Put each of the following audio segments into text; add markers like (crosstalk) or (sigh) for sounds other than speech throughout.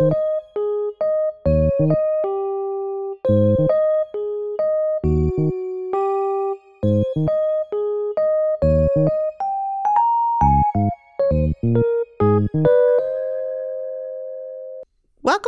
Welcome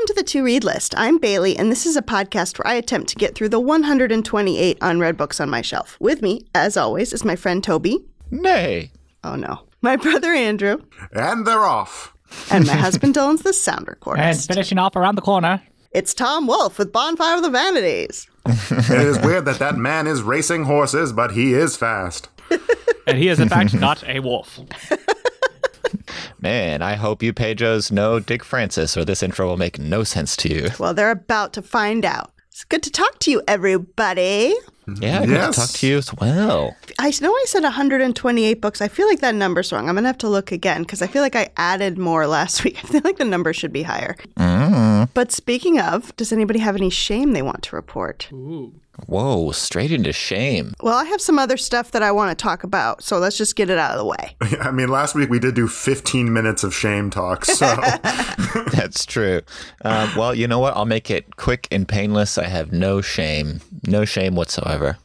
to the To Read List. I'm Bailey, and this is a podcast where I attempt to get through the 128 unread books on my shelf. With me, as always, is my friend Toby. Nay. Oh no. My brother Andrew. And they're off. And my husband owns the sound record. And finishing off around the corner. It's Tom Wolfe with Bonfire of the Vanities. (laughs) it is weird that that man is racing horses, but he is fast. (laughs) And he is, in fact, not a wolf. (laughs) Man, I hope you Pedros know Dick Francis, or this intro will make no sense to you. Well, they're about to find out. It's good to talk to you, everybody. Mm-hmm. Yeah, good Yes. to talk to you as well. I know I said 128 books. I feel like that number's wrong. I'm going to have to look again because I feel like I added more last (laughs) week. I feel like the number should be higher. Mm. But speaking of, does anybody have any shame they want to report? Whoa, straight into shame. Well, I have some other stuff that I want to talk about, so let's just get it out of the way. (laughs) I mean, last week we did do 15 minutes of shame talk, so (laughs) (laughs) That's true. Um, well, you know what? I'll make it quick and painless. I have no shame. No shame whatsoever.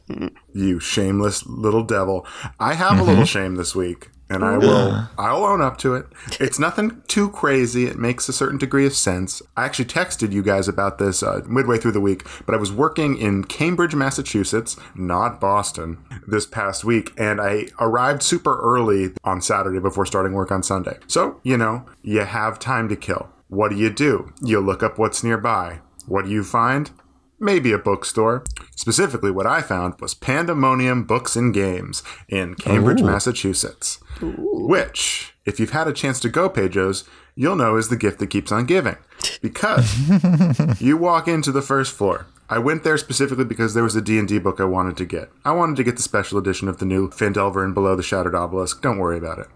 you shameless little devil. I have a little shame this week, and I will I'll own up to it. It's nothing too crazy. It makes a certain degree of sense. I actually texted you guys about this uh, midway through the week, but I was working in Cambridge, Massachusetts, not Boston, this past week, and I arrived super early on Saturday before starting work on Sunday. So, you know, you have time to kill. What do you do? You look up what's nearby. What do you find? Maybe a bookstore. Specifically, what I found was Pandemonium Books and Games in Cambridge, Massachusetts. Which, if you've had a chance to go, Pejos, you'll know is the gift that keeps on giving. Because (laughs) you walk into the first floor. I went there specifically because there was a D&D book I wanted to get. I wanted to get the special edition of the new Phandelver and Below the Shattered Obelisk. Don't worry about it.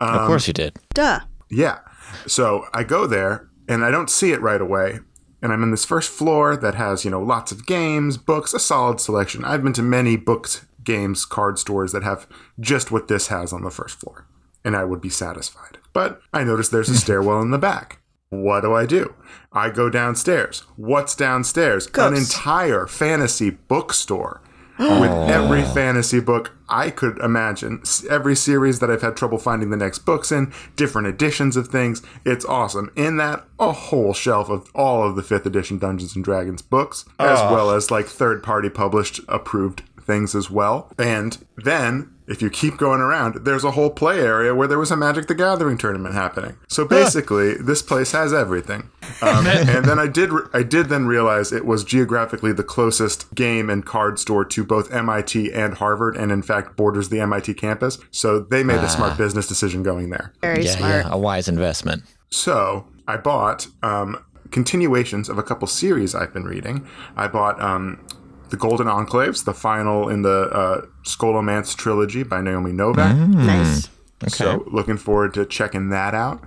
of course you did. Um, Duh. Yeah. So I go there and I don't see it right away. And I'm in this first floor that has, you know, lots of games, books, a solid selection. I've been to many books, games, card stores that have just what this has on the first floor. And I would be satisfied. But I notice there's a (laughs) stairwell in the back. What do I do? I go downstairs. What's downstairs? An entire fantasy bookstore with oh. every fantasy book I could imagine. Every series that I've had trouble finding the next books in, different editions of things. It's awesome. In that, a whole shelf of all of the fifth edition Dungeons and Dragons books, as ah. well as like third party published approved things as well. And then, if you keep going around, there's a whole play area where there was a Magic the Gathering tournament happening. So basically, this place has everything. Um, (laughs) and then I did, re- I did then realize it was geographically the closest game and card store to both MIT and Harvard, and in fact borders the MIT campus. So they made a smart business decision going there. Very yeah, smart. yeah, a wise investment. So I bought um, continuations of a couple series I've been reading. I bought um, the Golden Enclaves, the final in the uh, Scholomance trilogy by Naomi Novik. Nice. So looking forward to checking that out.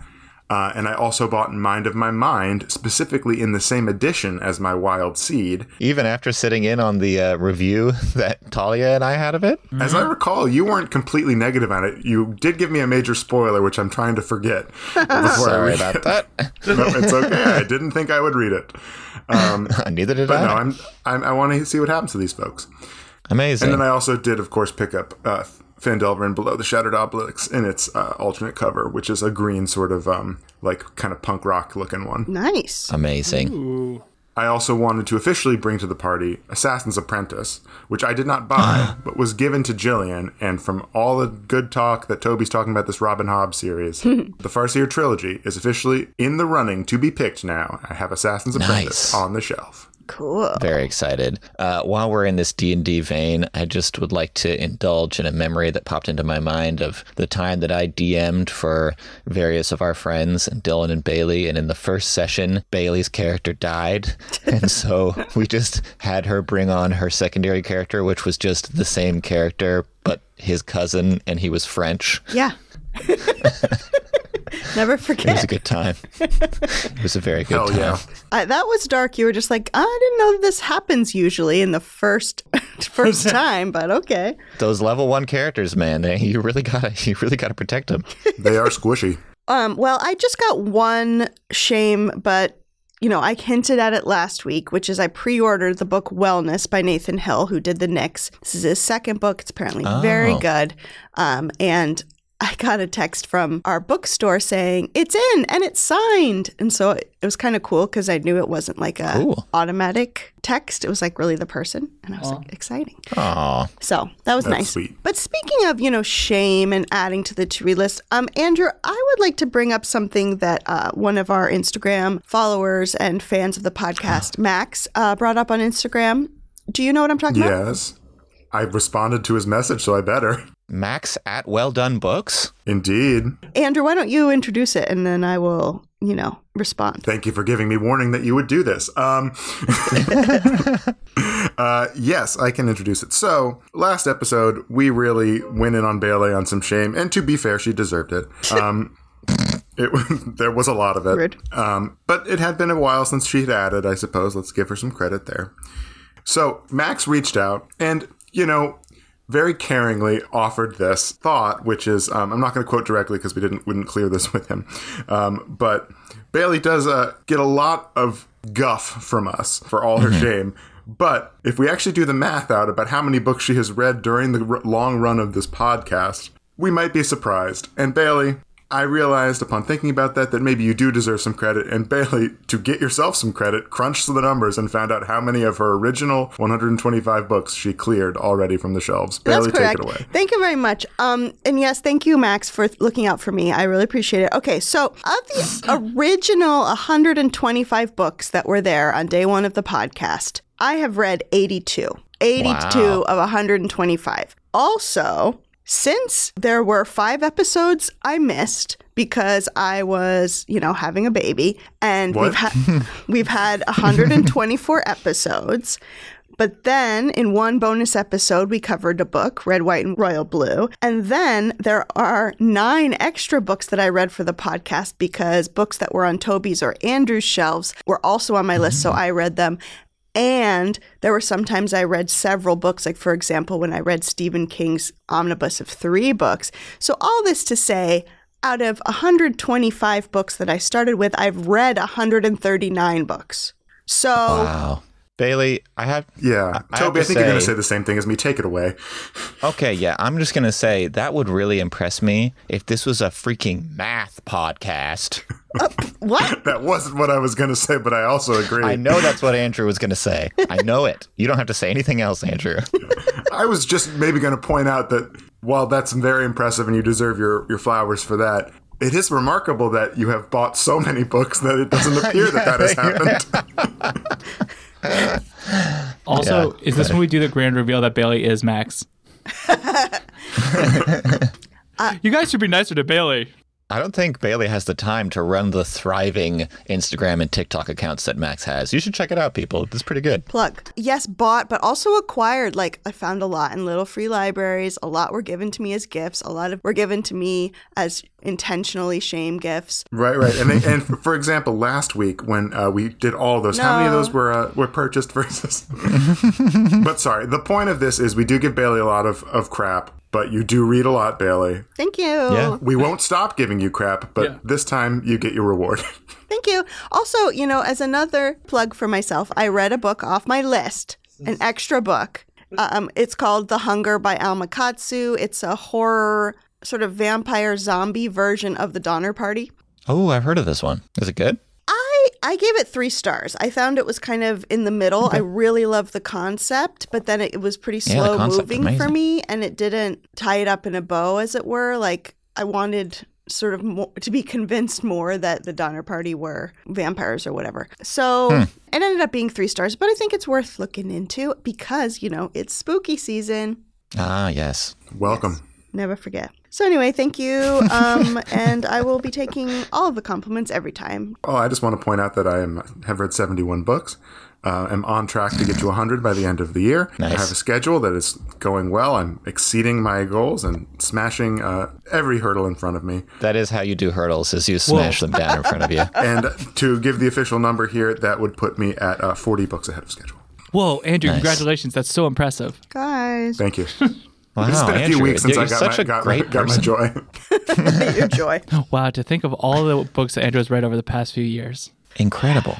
Uh, and I also bought Mind of My Mind, specifically in the same edition as my Wild Seed. Even after sitting in on the uh, review (laughs) that Talia and I had of it, As I recall, you weren't completely negative on it. You did give me a major spoiler, which I'm trying to forget (laughs) before I sorry read about it. that. (laughs) No, it's okay. I didn't think I would read it. Um, Neither did But I. no, I'm, I'm I want to see what happens to these folks. Amazing. And then I also did, of course, pick up uh, Phandelver and Below the Shattered Obelisk in its uh, alternate cover, which is a green sort of um, like kind of punk rock looking one. Nice. Amazing. I also wanted to officially bring to the party Assassin's Apprentice, which I did not buy, (laughs) but was given to Jillian. And from all the good talk that Toby's talking about this Robin Hobb series, (laughs) the Farseer trilogy is officially in the running to be picked now. I have Assassin's Apprentice on the shelf. Cool. Very excited. Uh, while we're in this D and D vein, I just would like to indulge in a memory that popped into my mind of the time that I DM'd for various of our friends, and Dylan and Bailey. And in the first session, Bailey's character died, (laughs) and so we just had her bring on her secondary character, which was just the same character but his cousin, and he was French. Yeah. (laughs) (laughs) Never forget. It was a good time. (laughs) it was a very good Hell time. yeah. I, that was dark. You were just like, I didn't know this happens usually in the first (laughs) first time, but okay. Those level one characters, man, they, you really gotta you really gotta protect them. They are squishy. Um, well, I just got one shame, but you know, I hinted at it last week, which is I pre ordered the book Wellness by Nathan Hill, who did the Nix. This is his second book. It's apparently very Oh. good. Um, and I got a text from our bookstore saying it's in and it's signed. And so it, it was kind of cool because I knew it wasn't like a Cool. automatic text. It was like really the person. And I was like, exciting. Aw. So that was That's nice. sweet. But speaking of, you know, shame and adding to the to read list, um, Andrew, I would like to bring up something that uh, one of our Instagram followers and fans of the podcast, (gasps) Max, uh, brought up on Instagram. Do you know what I'm talking about? Yes. I responded to his message, so I better. (laughs) Max at Well Done Books. Indeed. Andrew, why don't you introduce it and then I will, you know, respond. Thank you for giving me warning that you would do this. Um, (laughs) uh, yes, I can introduce it. So, last episode, we really went in on Bailey on some shame, and to be fair, she deserved it. (laughs) Um, it (laughs) there was a lot of it, Rude. um, but it had been a while since she had added. I suppose let's give her some credit there. So Max reached out, and you know, very caringly offered this thought, which is um, I'm not going to quote directly because we didn't wouldn't clear this with him, um, but Bailey does uh, get a lot of guff from us for all her shame. But if we actually do the math out about how many books she has read during the r- long run of this podcast, we might be surprised. And Bailey, I realized upon thinking about that that maybe you do deserve some credit. And Bailey, to get yourself some credit, crunched the numbers and found out how many of her original 125 books she cleared already from the shelves. Bailey, That's correct. take it away. Thank you very much. Um, and yes, thank you, Max, for looking out for me. I really appreciate it. Okay, so of the (laughs) original 125 books that were there on day one of the podcast, I have read 82. 82 Wow. of 125. Also, since there were five episodes I missed because I was, you know, having a baby, and we've had (laughs) we've had 124 episodes. But then in one bonus episode, we covered a book, Red, White, and Royal Blue. And then there are nine extra books that I read for the podcast because books that were on Toby's or Andrew's shelves were also on my list. So mm-hmm. I read them. And there were sometimes I read several books, like for example, when I read Stephen King's omnibus of three books. So, all this to say, out of 125 books that I started with, I've read 139 books. So, Wow. Bailey, I have. Yeah. I Toby, I to think you're going to say- say the same thing as me. Take it away. Okay, yeah, I'm just going to say that would really impress me if this was a freaking math podcast. (laughs) Uh, what? (laughs) That wasn't what I was going to say, but I also agree. I know that's what Andrew was going to say. I know it. You don't have to say anything else, Andrew. (laughs) I was just maybe going to point out that while that's very impressive and you deserve your, your flowers for that, it is remarkable that you have bought so many books that it doesn't appear that that has happened. Also, is this when we do the grand reveal that Bailey is Max? (laughs) (laughs) (laughs) Uh, you guys should be nicer to Bailey. I don't think Bailey has the time to run the thriving Instagram and TikTok accounts that Max has. You should check it out, people. It's pretty good. Plug. Yes, bought, but also acquired. Like, I found a lot in little free libraries. A lot were given to me as gifts. A lot of were given to me as intentionally shame gifts. right, right. And, they, and for, for example, last week when uh, we did all those, how many of those were uh, were purchased (laughs) versus? but sorry, the point of this is we do give Bailey a lot of, of crap, but you do read a lot, Bailey. Thank you. Yeah. We won't stop giving you crap, but Yeah. this time you get your reward. (laughs) Thank you. Also, you know, as another plug for myself, I read a book off my list, an extra book. Um, it's called The Hunger by Alma Katsu. It's a horror, sort of vampire zombie version of The Donner Party. Oh, I've heard of this one. Is it good? I I gave it three stars. I found it was kind of in the middle. I really loved the concept, but then it, it was pretty slow concept's moving for me, and it didn't tie it up in a bow, as it were. Like I wanted sort of more, to be convinced more that the Donner Party were vampires or whatever. So Hmm. it ended up being three stars, but I think it's worth looking into because you know it's spooky season. Ah, yes. Welcome. Never forget. So anyway, thank you, um, (laughs) and I will be taking all of the compliments every time. Oh, I just want to point out that I am have read 71 books. Uh, am on track to get to 100 by the end of the year. I have a schedule that is going well. I'm exceeding my goals and smashing uh, every hurdle in front of me. That is how you do hurdles, is you smash them down in front of you. (laughs) And to give the official number here, that would put me at uh, 40 books ahead of schedule. Whoa, Andrew, Nice. congratulations. That's so impressive. Guys, Thank you. (laughs) Wow, it's been a Andrew, few weeks since you're I got, such my, a got, my, great got my joy. (laughs) your joy. Wow, to think of all the books that Andrew has read over the past few years. Incredible.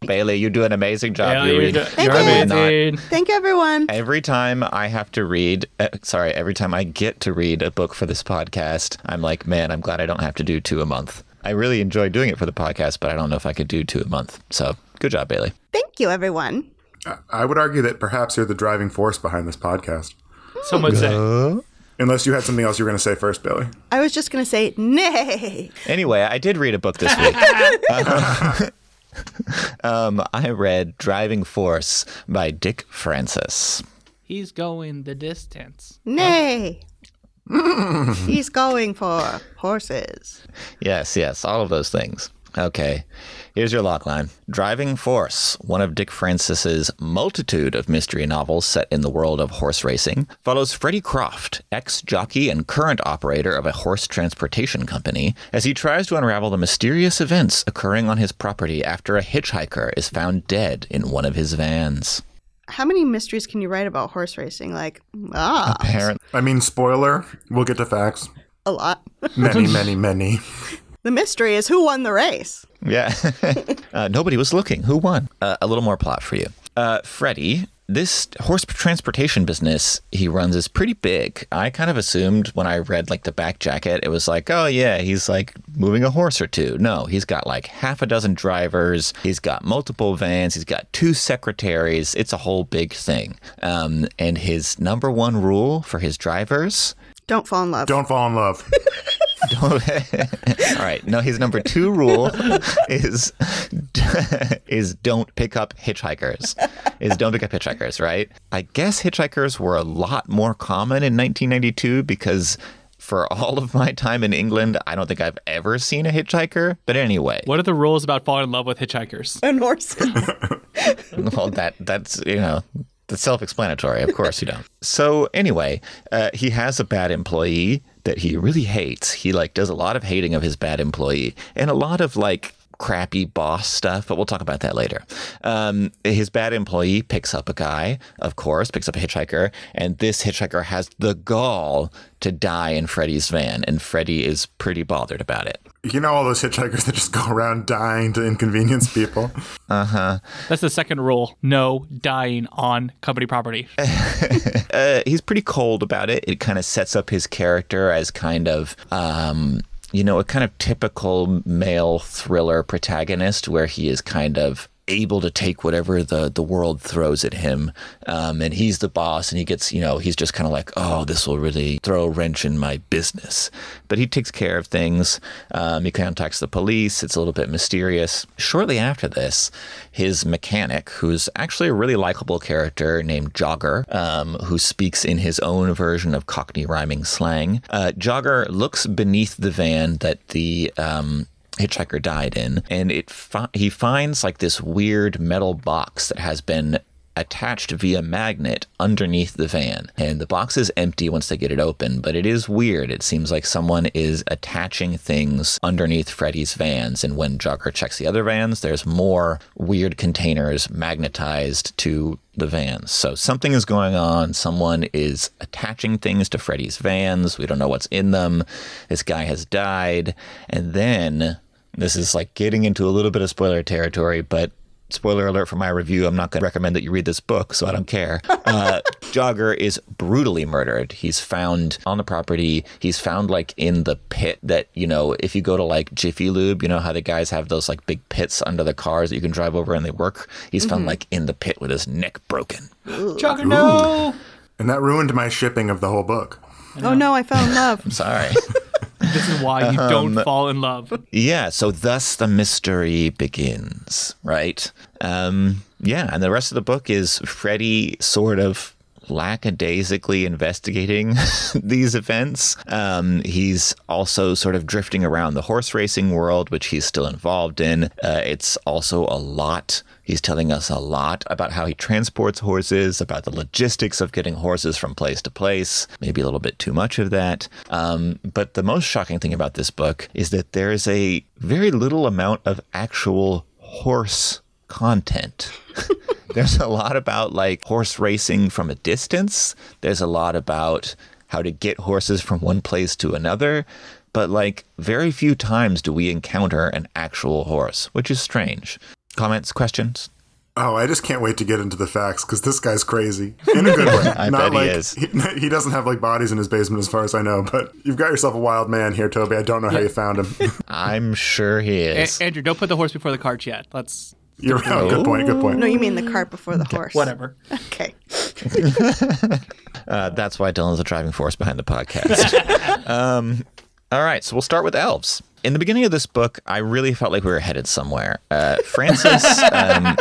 Bailey, you do an amazing job. Bailey, you you're, read. you're I would not- Thank you, everyone. Every time I have to read, uh, sorry, every time I get to read a book for this podcast, I'm like, man, I'm glad I don't have to do two a month. I really enjoy doing it for the podcast, but I don't know if I could do two a month. So good job, Bailey. Thank you, everyone. I- I would argue that perhaps you're the driving force behind this podcast. Some would say. Unless you had something else you were going to say first, Billy. I was just going to say, nay. Anyway, I did read a book this week. (laughs) um, I read Driving Force by Dick Francis. He's going the distance. Nay. (laughs) He's going for horses. Yes, yes, all of those things. Okay, here's your logline. Driving Force, one of Dick Francis's multitude of mystery novels set in the world of horse racing, follows Freddie Croft, ex-jockey and current operator of a horse transportation company, as he tries to unravel the mysterious events occurring on his property after a hitchhiker is found dead in one of his vans. How many mysteries can you write about horse racing? Like, ah, Parent I mean, spoiler, we'll get to facts. a lot. Many, (laughs) many, many. The mystery is who won the race. Yeah. (laughs) uh, nobody was looking. Who won? Uh, a little more plot for you. Uh, Freddie, this horse transportation business he runs is pretty big. I kind of assumed when I read like the back jacket, it was like, oh yeah, he's like moving a horse or two. No, he's got like half a dozen drivers. He's got multiple vans. He's got two secretaries. It's a whole big thing. Um, and his number one rule for his drivers Don't fall in love. Don't fall in love. (laughs) (laughs) All right. No, his number two rule is is don't pick up hitchhikers. Is don't pick up hitchhikers, right? I guess hitchhikers were a lot more common in 1992 because for all of my time in England, I don't think I've ever seen a hitchhiker. But anyway, What are the rules about falling in love with hitchhikers? And horses. (laughs) well, that that's you know that's self-explanatory. Of course you don't. So anyway, uh, he has a bad employee that he really hates. He like does a lot of hating of his bad employee and a lot of like crappy boss stuff, but we'll talk about that later. Um, his bad employee picks up a guy, of course, picks up a hitchhiker, and this hitchhiker has the gall to die in Freddie's van, and Freddie is pretty bothered about it. You know all those hitchhikers that just go around dying to inconvenience people? (laughs) Uh huh. That's the second rule. No dying on company property. (laughs) uh, he's pretty cold about it. It kind of sets up his character as kind of, um, you know, a kind of typical male thriller protagonist where he is kind of able to take whatever the, the world throws at him. Um, and he's the boss and he gets, you know, he's just kind of like, oh, this will really throw a wrench in my business. But he takes care of things. Um, he contacts the police. It's a little bit mysterious. Shortly after this, his mechanic, who's actually a really likable character named Jogger, um, who speaks in his own version of Cockney rhyming slang, uh, Jogger looks beneath the van that the um, hitchhiker died in, and it fi- he finds like this weird metal box that has been attached via magnet underneath the van. And the box is empty once they get it open, but it is weird. It seems like someone is attaching things underneath Freddie's vans. And when Jogger checks the other vans, there's more weird containers magnetized to the vans. So something is going on. Someone is attaching things to Freddie's vans. We don't know what's in them. This guy has died. And then this is like getting into a little bit of spoiler territory, but spoiler alert for my review i'm not going to recommend that you read this book so i don't care. Uh, (laughs) jogger is brutally murdered. He's found on the property. He's found like in the pit that you know if you go to like jiffy lube you know how the guys have those like big pits under the cars that you can drive over and they work? He's found like in the pit with his neck broken. Jogger, no! And that ruined my shipping of the whole book. oh no, I fell in love. I'm sorry (laughs) This is why you don't fall in love. Yeah, so thus the mystery begins, right? Um, yeah, and the rest of the book is Freddie sort of lackadaisically investigating (laughs) these events. Um, he's also sort of drifting around the horse racing world, which he's still involved in. Uh, it's also a lot. He's telling us a lot about how he transports horses, about the logistics of getting horses from place to place, maybe a little bit too much of that. Um, but the most shocking thing about this book is that there is a very little amount of actual horse content. (laughs) There's a lot about like horse racing from a distance. There's a lot about how to get horses from one place to another. but like very few times do we encounter an actual horse, which is strange. Comments, questions? Oh, I just can't wait to get into the facts because this guy's crazy in a good way. (laughs) I Not bet he like is. (laughs) He, he doesn't have like bodies in his basement, as far as I know. But you've got yourself a wild man here, Toby. I don't know how you found him. (laughs) I'm sure he A- is. Andrew, don't put the horse before the cart yet. Let's You're oh, good point. Good point. No, you mean the cart before the horse. whatever. (laughs) Okay. (laughs) Uh, that's why Dylan's the driving force behind the podcast. (laughs) um, all right, so we'll start with elves. In the beginning of this book, I really felt like we were headed somewhere. Uh, Francis, um,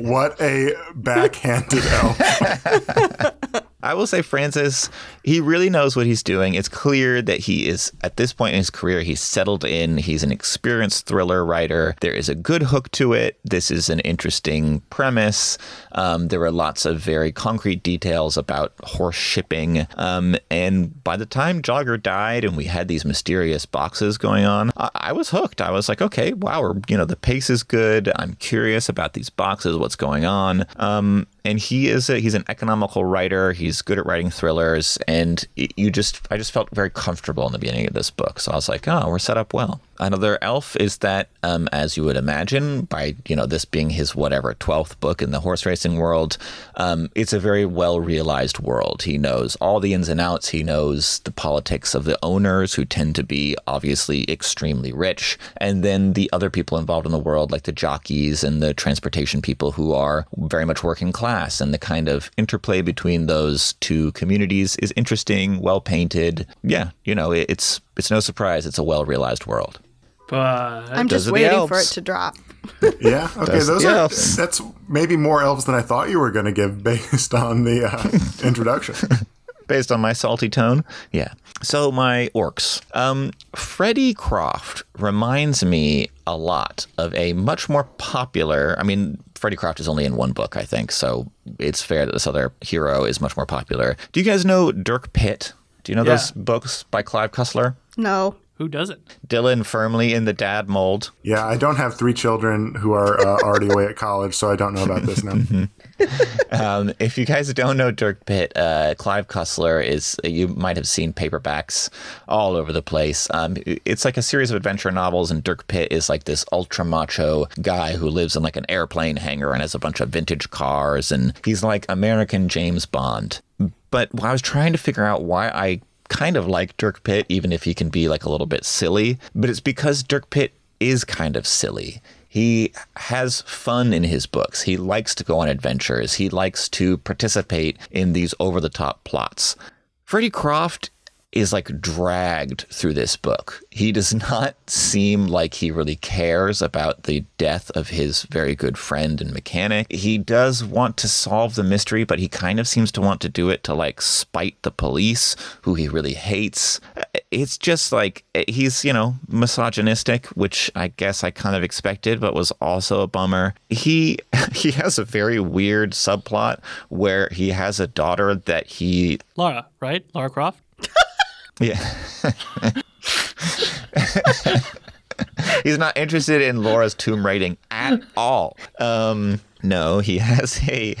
What a backhanded elf. I will say, Francis, he really knows what he's doing. It's clear that he is, at this point in his career, he's settled in. He's an experienced thriller writer. There is a good hook to it. This is an interesting premise. Um, there were lots of very concrete details about horse shipping. Um, and by the time Jogger died and we had these mysterious boxes going on, I, I was hooked. I was like, okay, wow, you know, the pace is good. I'm curious about these boxes, what's going on. Um, and he is a, he's an economical writer. He's good at writing thrillers, and you just I just felt very comfortable in the beginning of this book. So I was like, oh, we're set up well. Another elf is that, um, as you would imagine, by you know this being his whatever twelfth book in the horse racing world, um, it's a very well realized world. He knows all the ins and outs. He knows the politics of the owners, who tend to be obviously extremely rich, and then the other people involved in the world, like the jockeys and the transportation people, who are very much working class. And the kind of interplay between those two communities is interesting, well painted. Yeah, you know, it, it's it's no surprise. It's a well realized world. But I'm just waiting for it to drop. (laughs) Yeah. Okay. That's those are. elves. That's maybe more elves than I thought you were going to give (laughs) based on the uh, introduction. (laughs) based on my salty tone. Yeah. So my orcs. Um, Freddie Croft reminds me a lot of a much more popular. I mean, Freddie Croft is only in one book, I think, so it's fair that this other hero is much more popular. Do you guys know Dirk Pitt? Do you know Yeah. those books by Clive Cussler? No. Who doesn't? Dylan firmly in the dad mold. Yeah, I don't have three children who are uh, (laughs) already away at college, so I don't know about this now. (laughs) Um, if you guys don't know Dirk Pitt, uh, Clive Cussler is, you might have seen paperbacks all over the place. Um, it's like a series of adventure novels, and Dirk Pitt is like this ultra macho guy who lives in like an airplane hangar and has a bunch of vintage cars, and he's like American James Bond. But I was trying to figure out why I kind of like Dirk Pitt, even if he can be like a little bit silly, but it's because Dirk Pitt is kind of silly. He has fun in his books. He likes to go on adventures. He likes to participate in these over the top plots. Freddie Croft is like dragged through this book. He does (laughs) not seem like he really cares about the death of his very good friend and mechanic. He does want to solve the mystery, but he kind of seems to want to do it to like spite the police, who he really hates. It's just like eh, he's, you know, misogynistic, which I guess I kind of expected, but was also a bummer. He (laughs) he has a very weird subplot where he has a daughter that he Laura, right? Laura Croft. (laughs) yeah. He's not interested in Laura's tomb raiding at all. Um, no, he has a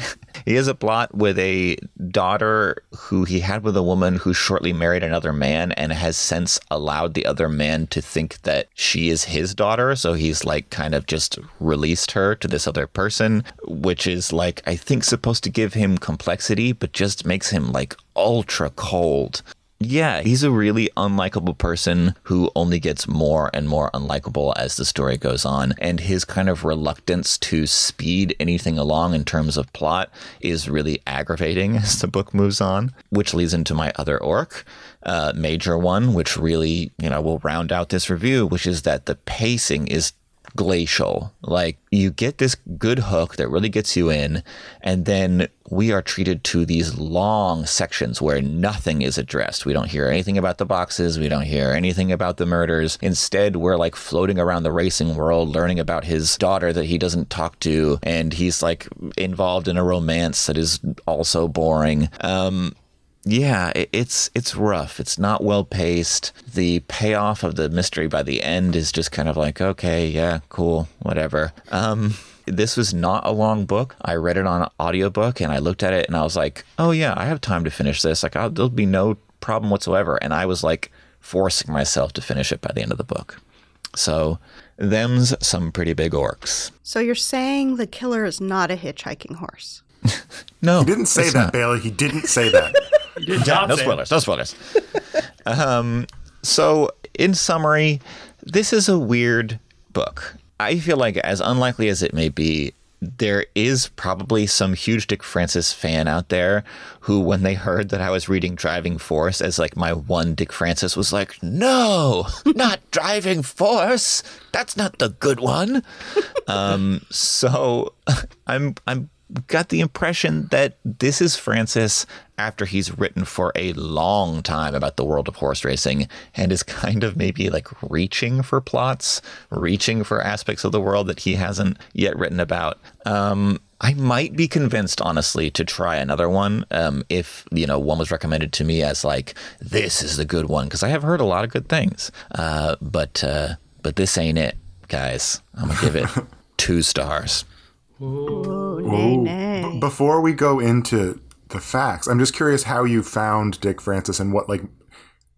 he has a plot with a daughter who he had with a woman who shortly married another man and has since allowed the other man to think that she is his daughter. So he's like kind of just released her to this other person, which is like I think supposed to give him complexity, but just makes him like ultra cold. Yeah, he's a really unlikable person who only gets more and more unlikable as the story goes on. And his kind of reluctance to speed anything along in terms of plot is really aggravating (laughs) as the book moves on, which leads into my other orc, uh, major one, which really, you know, will round out this review, which is that the pacing is glacial. Like you get this good hook that really gets you in, and then we are treated to these long sections where nothing is addressed. We don't hear anything about the boxes. We don't hear anything about the murders. Instead, we're like floating around the racing world, learning about his daughter that he doesn't talk to, and he's like involved in a romance that is also boring. Um, yeah, it's it's rough. It's not well paced. The payoff of the mystery by the end is just kind of like, okay, yeah, cool, whatever. Um, this was not a long book. I read it on audiobook and I looked at it and I was like, oh yeah, I have time to finish this. Like, I'll, there'll be no problem whatsoever. And I was like forcing myself to finish it by the end of the book. So, them's some pretty big orcs. So you're saying the killer is not a hitchhiking horse? (laughs) No, He didn't say that, not. Bailey. He didn't say that. (laughs) Yeah, no spoilers. No spoilers. (laughs) um, so, in summary, this is a weird book. I feel like, as unlikely as it may be, there is probably some huge Dick Francis fan out there who, when they heard that I was reading Driving Force as like my one Dick Francis, was like, "No, (laughs) not Driving Force. That's not the good one." (laughs) um, so, I'm I'm got the impression that this is Francis after he's written for a long time about the world of horse racing and is kind of maybe like reaching for plots, reaching for aspects of the world that he hasn't yet written about. Um, I might be convinced, honestly, to try another one um, if you know one was recommended to me as like this is the good one because I have heard a lot of good things, uh, but uh, but this ain't it, guys. I'm gonna give it (laughs) two stars. Oh, nay, nay. B- before we go into the facts, I'm just curious how you found Dick Francis and what like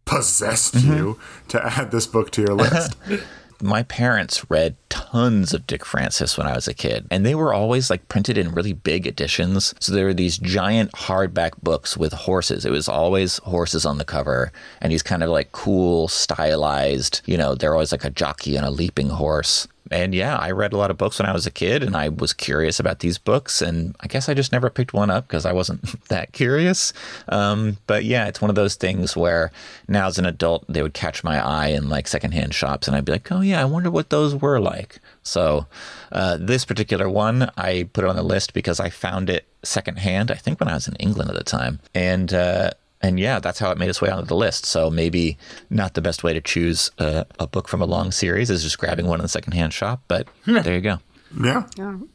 possessed Mm-hmm. you to add this book to your list. (laughs) my parents read tons of Dick Francis when I was a kid, and they were always like printed in really big editions. So there were these giant hardback books with horses. It was always horses on the cover, and these kind of like cool, stylized, you know, they're always like a jockey and a leaping horse. And yeah, I read a lot of books when I was a kid, and I was curious about these books. And I guess I just never picked one up because I wasn't (laughs) that curious. Um, but yeah, it's one of those things where now as an adult, they would catch my eye in like secondhand shops, and I'd be like, oh yeah, I wonder what those were like. So uh, this particular one, I put it on the list because I found it secondhand. I think when I was in England at the time, and. Uh, and yeah, that's how it made its way onto the list. So maybe not the best way to choose a, a book from a long series is just grabbing one in the secondhand shop, but hmm. there you go. yeah.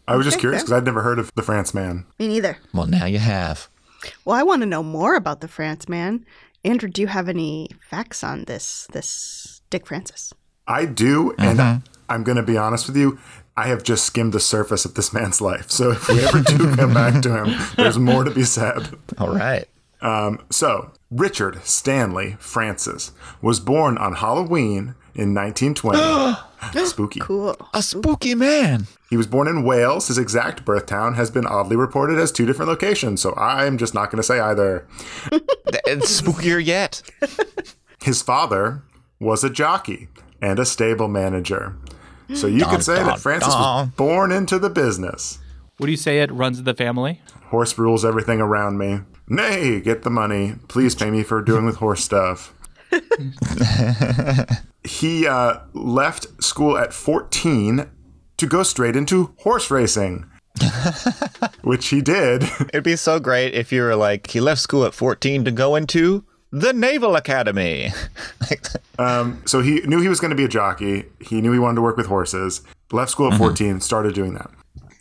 I was just curious because I'd never heard of the France man. Me neither. Well, now you have. Well, I want to know more about the France man. Andrew, do you have any facts on this this Dick Francis? I do, and mm-hmm. I'm going to be honest with you. I have just skimmed the surface of this man's life. So if we ever do come back to him, there's more to be said. All right. Um, so, Richard Stanley Francis was born on Halloween in 1920. (gasps) Spooky. Cool. A spooky man. He was born in Wales. His exact birth town has been oddly reported as two different locations, so I'm just not going to say either. It's spookier yet. (laughs) His father was a jockey and a stable manager. So you could say dun, that Francis was born into the business. Would you say it runs in the family? Horse rules everything around me. Nay, get the money. Please pay me for doing with horse stuff. (laughs) he uh, left school at 14 to go straight into horse racing, (laughs) which he did. It'd be so great if you were like, he left school at 14 to go into the Naval Academy. (laughs) so he knew he was going to be a jockey. He knew he wanted to work with horses. Left school at 14, started doing that.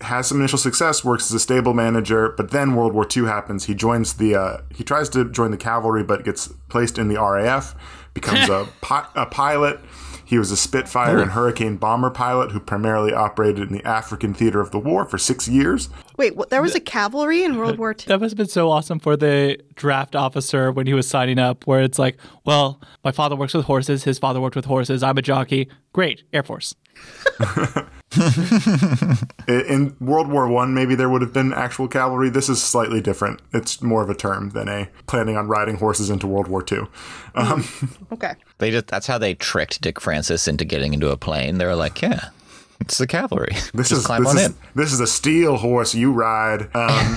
Has some initial success, works as a stable manager, but then World War II happens. He joins the, uh, he tries to join the cavalry, but gets placed in the RAF, becomes a, (laughs) pi- a pilot. He was a Spitfire and Hurricane bomber pilot who primarily operated in the African theater of the war for six years. Wait, what, there was a cavalry in World (laughs) War II. That must have been so awesome for the draft officer when he was signing up, where it's like, well, my father works with horses, his father worked with horses, I'm a jockey. Great, Air Force. (laughs) (laughs) I- In World War One, maybe there would have been actual cavalry. This is slightly different. It's more of a term than a planning on riding horses into World War Two. Um, (laughs) Okay. they just, that's how they tricked Dick Francis into getting into a plane. They were like, yeah, it's the cavalry. (laughs) This just is climb this on is in. this is a steel horse you ride. Um,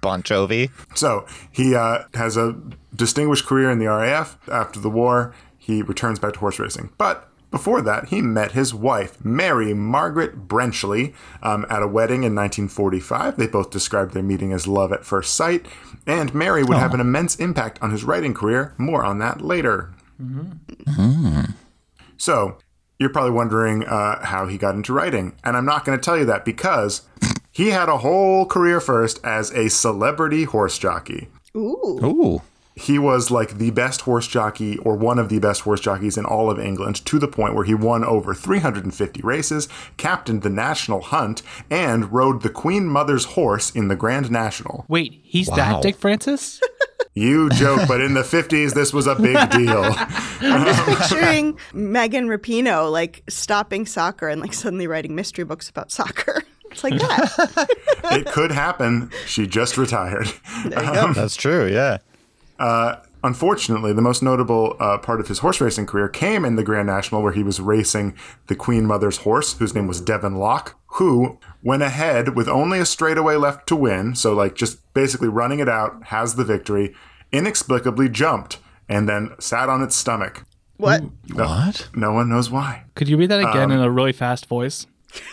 Bon Jovi. so he uh, has a distinguished career in the RAF. After the war, he returns back to horse racing, but. Before that, he met his wife, Mary Margaret Brenchley, um, at a wedding in 1945. They both described their meeting as love at first sight, and Mary would have an immense impact on his writing career. More on that later. So, you're probably wondering uh, how he got into writing, and I'm not going to tell you that because he had a whole career first as a celebrity horse jockey. Ooh. Ooh. He was like the best horse jockey or one of the best horse jockeys in all of England to the point where he won over 350 races, captained the national hunt, and rode the Queen Mother's horse in the Grand National. Wait, he's Wow. that Dick Francis? (laughs) You joke, but in the 50s, this was a big deal. (laughs) I'm just um, picturing (laughs) Megan Rapinoe like stopping soccer and like suddenly writing mystery books about soccer. It's like that. it could happen. She just retired. There you go. Um, That's true. Yeah. Uh, unfortunately, the most notable uh, part of his horse racing career came in the Grand National, where he was racing the Queen Mother's horse, whose name was Devon Loch, who went ahead with only a straightaway left to win. So, like, just basically running it out, has the victory, inexplicably jumped, and then sat on its stomach. What? What? No one knows why. Could you read that again um, in a really fast voice? (laughs)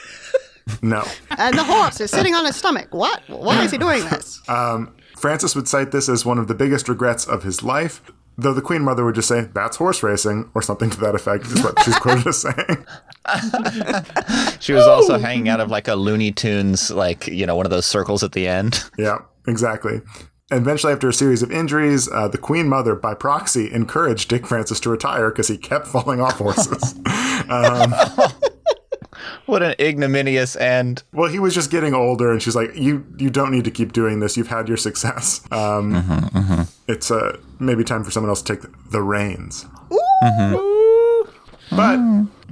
No. And the horse is sitting on his stomach. What? Why is he doing this? Um, Francis would cite this as one of the biggest regrets of his life, though the Queen Mother would just say, that's horse racing, or something to that effect, is what she's quoted as saying. (laughs) She was also hanging out of like a Looney Tunes, like, you know, one of those circles at the end. (laughs) Yeah, exactly. Eventually, after a series of injuries, uh, the Queen Mother, by proxy, encouraged Dick Francis to retire because he kept falling off horses. (laughs) (laughs) What an ignominious end. well, he was just getting older, and she's like, "You, you don't need to keep doing this. You've had your success. Um, It's uh, maybe time for someone else to take the reins." But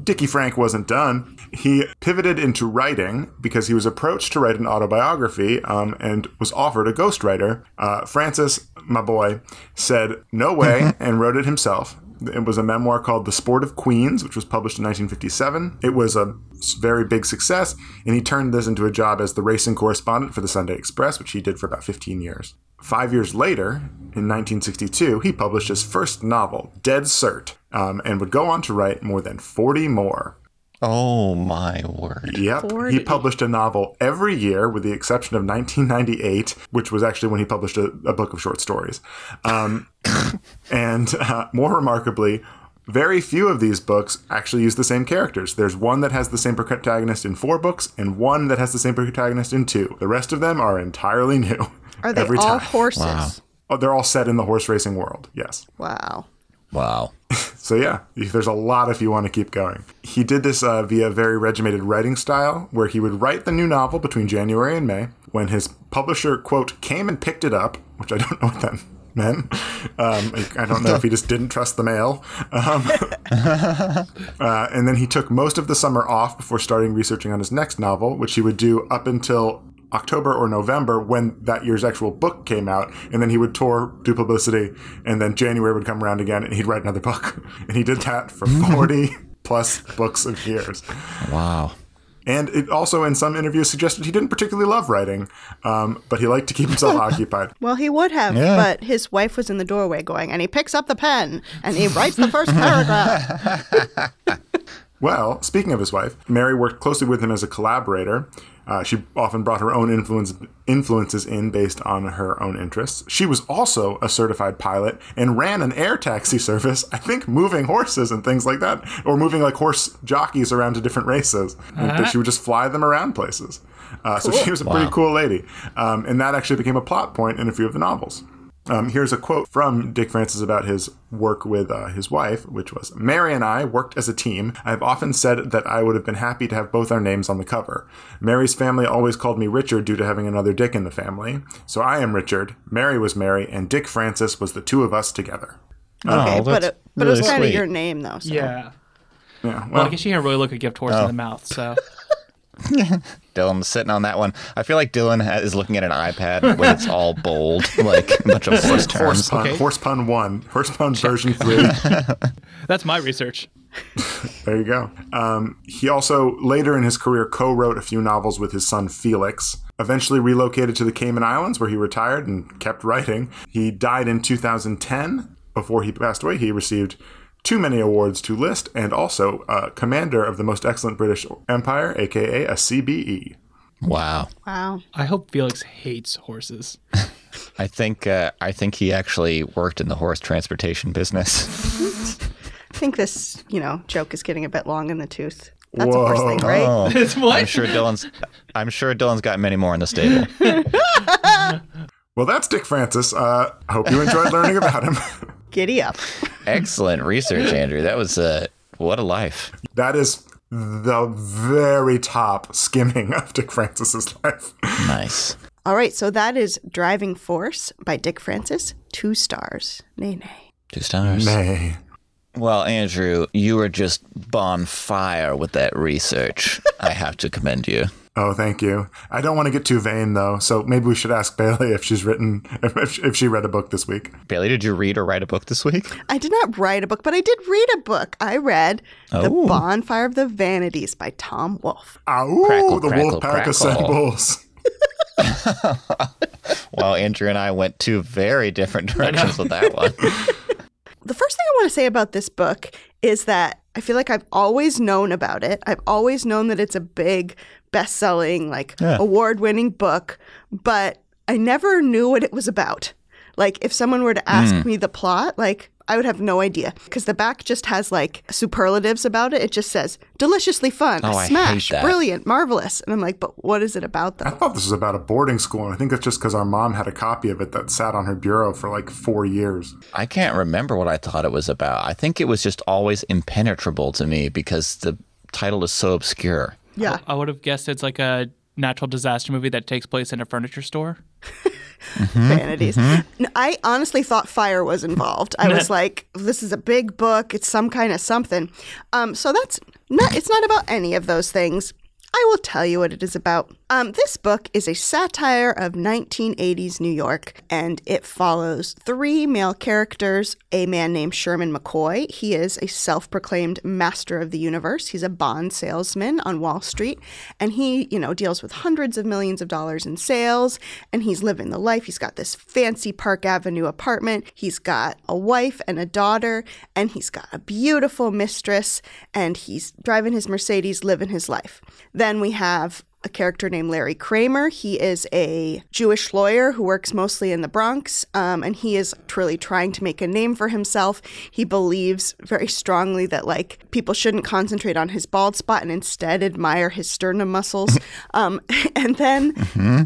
Dickie Frank wasn't done. He pivoted into writing because he was approached to write an autobiography um, and was offered a ghostwriter. Uh, Francis, my boy, said no way and wrote it himself. It was a memoir called The Sport of Queens, which was published in 1957. It was a very big success, and he turned this into a job as the racing correspondent for the Sunday Express, which he did for about 15 years. Five years later, in 1962, he published his first novel, Dead Cert, um, and would go on to write more than 40 more. Oh my word. Yep. He published a novel every year, with the exception of 1998, which was actually when he published a, a book of short stories. Um, (laughs) and uh, more remarkably, very few of these books actually use the same characters. There's one that has the same protagonist in four books, and one that has the same protagonist in two. The rest of them are entirely new. Are they every all time. horses? Wow. Oh, they're all set in the horse racing world. Yes. Wow. Wow. (laughs) So yeah, there's a lot if you want to keep going. He did this uh, via a very regimented writing style, where he would write the new novel between January and May. When his publisher quote came and picked it up, which I don't know what that meant. Um, I don't know if he just didn't trust the mail. Um, (laughs) uh, and then he took most of the summer off before starting researching on his next novel, which he would do up until October or November when that year's actual book came out. And then he would tour, do publicity, and then January would come around again and he'd write another (laughs) book. And he did that for (laughs) 40 plus books of years. Wow. And it also, in some interviews, suggested he didn't particularly love writing, um, but he liked to keep himself (laughs) occupied. Well, he would have, Yeah. but his wife was in the doorway going, and he picks up the pen and he writes the first paragraph. Well, speaking of his wife, Mary worked closely with him as a collaborator. Uh, she often brought her own influence, influences in based on her own interests. She was also a certified pilot and ran an air taxi (laughs) service, I think moving horses and things like that, or moving like horse jockeys around to different races. And she would just fly them around places. Uh, So she was a pretty cool lady. Um, and that actually became a plot point in a few of the novels. Um, here's a quote from Dick Francis about his work with uh, his wife, which was Mary and I worked as a team. I have often said that I would have been happy to have both our names on the cover. Mary's family always called me Richard due to having another Dick in the family. So I am Richard, Mary was Mary, and Dick Francis was the two of us together. Okay, oh, but it, but it was really kind of your name though. So. Yeah. Yeah, Well, well, I guess you can't really look a gift horse in the mouth, so. (laughs) (laughs) Dylan's sitting on that one. I feel like Dylan ha- is looking at an iPad when it's (laughs) all bold, like a bunch of horse horse terms. pun, okay. horse pun one, horse pun version (laughs) three. That's my research. There you go. Um, he also later in his career co-wrote a few novels with his son Felix. Eventually relocated to the Cayman Islands, where he retired and kept writing. He died in 2010. Before he passed away, he received too many awards to list, and also uh, Commander of the Most Excellent British Empire, aka a CBE. Wow. Wow. I hope Felix hates horses. (laughs) I think uh, I think he actually worked in the horse transportation business. (laughs) I think this, you know, joke is getting a bit long in the tooth. That's a horse thing, right? Oh, (laughs) It's what? I'm sure Dylan's. I'm sure Dylan's got many more in the stable. Well, that's Dick Francis. Uh, I hope you enjoyed learning about him. (laughs) Giddy up. Excellent research, Andrew. That was uh, what a life. that is the very top skimming of Dick Francis's life. Nice. All right, so that is Driving Force by Dick Francis. Two stars. Nay, nay. Two stars. Nay. Well, Andrew, you were just bonfire with that research. I have to commend you. Oh, thank you. I don't want to get too vain though, so maybe we should ask Bailey if she's written (laughs) if, if she read a book this week. Bailey, did you read or write a book this week? I did not write a book, but I did read a book. I read The Oh. Bonfire of the Vanities by Tom Wolfe. Ow, Crackle, the crackle, wolf pack crackle. assembles. (laughs) (laughs) Well, Andrew and I went two very different directions with that one. The first thing I want to say about this book is that I feel like I've always known about it. I've always known that it's a big, best selling, like Yeah. award winning book, but I never knew what it was about. Like, if someone were to ask Hmm. me the plot, like, I would have no idea because the back just has like superlatives about it. It just says deliciously fun, Oh, smash, brilliant, marvelous. And I'm like, but what is it about I thought this was about a boarding school, and I think it's just because our mom had a copy of it that sat on her bureau for like four years. I can't remember what I thought it was about. I think it was just always impenetrable to me because the title is so obscure. Yeah. I would have guessed it's like a natural disaster movie that takes place in a furniture store. (laughs) vanities. I honestly thought fire was involved. I was (laughs) like, this is a big book. It's some kind of something. Um, so that's not. It's not about any of those things. I will tell you what it is about. Um, this book is a satire of 1980s New York, and it follows three male characters. A man named Sherman McCoy. He is a self proclaimed master of the universe. He's a bond salesman on Wall Street, and he, you know, deals with hundreds of millions of dollars in sales, and he's living the life. He's got this fancy Park Avenue apartment. He's got a wife and a daughter, and he's got a beautiful mistress, and he's driving his Mercedes, living his life. Then we have a character named Larry Kramer. He is a Jewish lawyer who works mostly in the Bronx, um, and he is truly trying to make a name for himself. He believes very strongly that like people shouldn't concentrate on his bald spot and instead admire his sternum muscles. (laughs) um, (laughs) and then,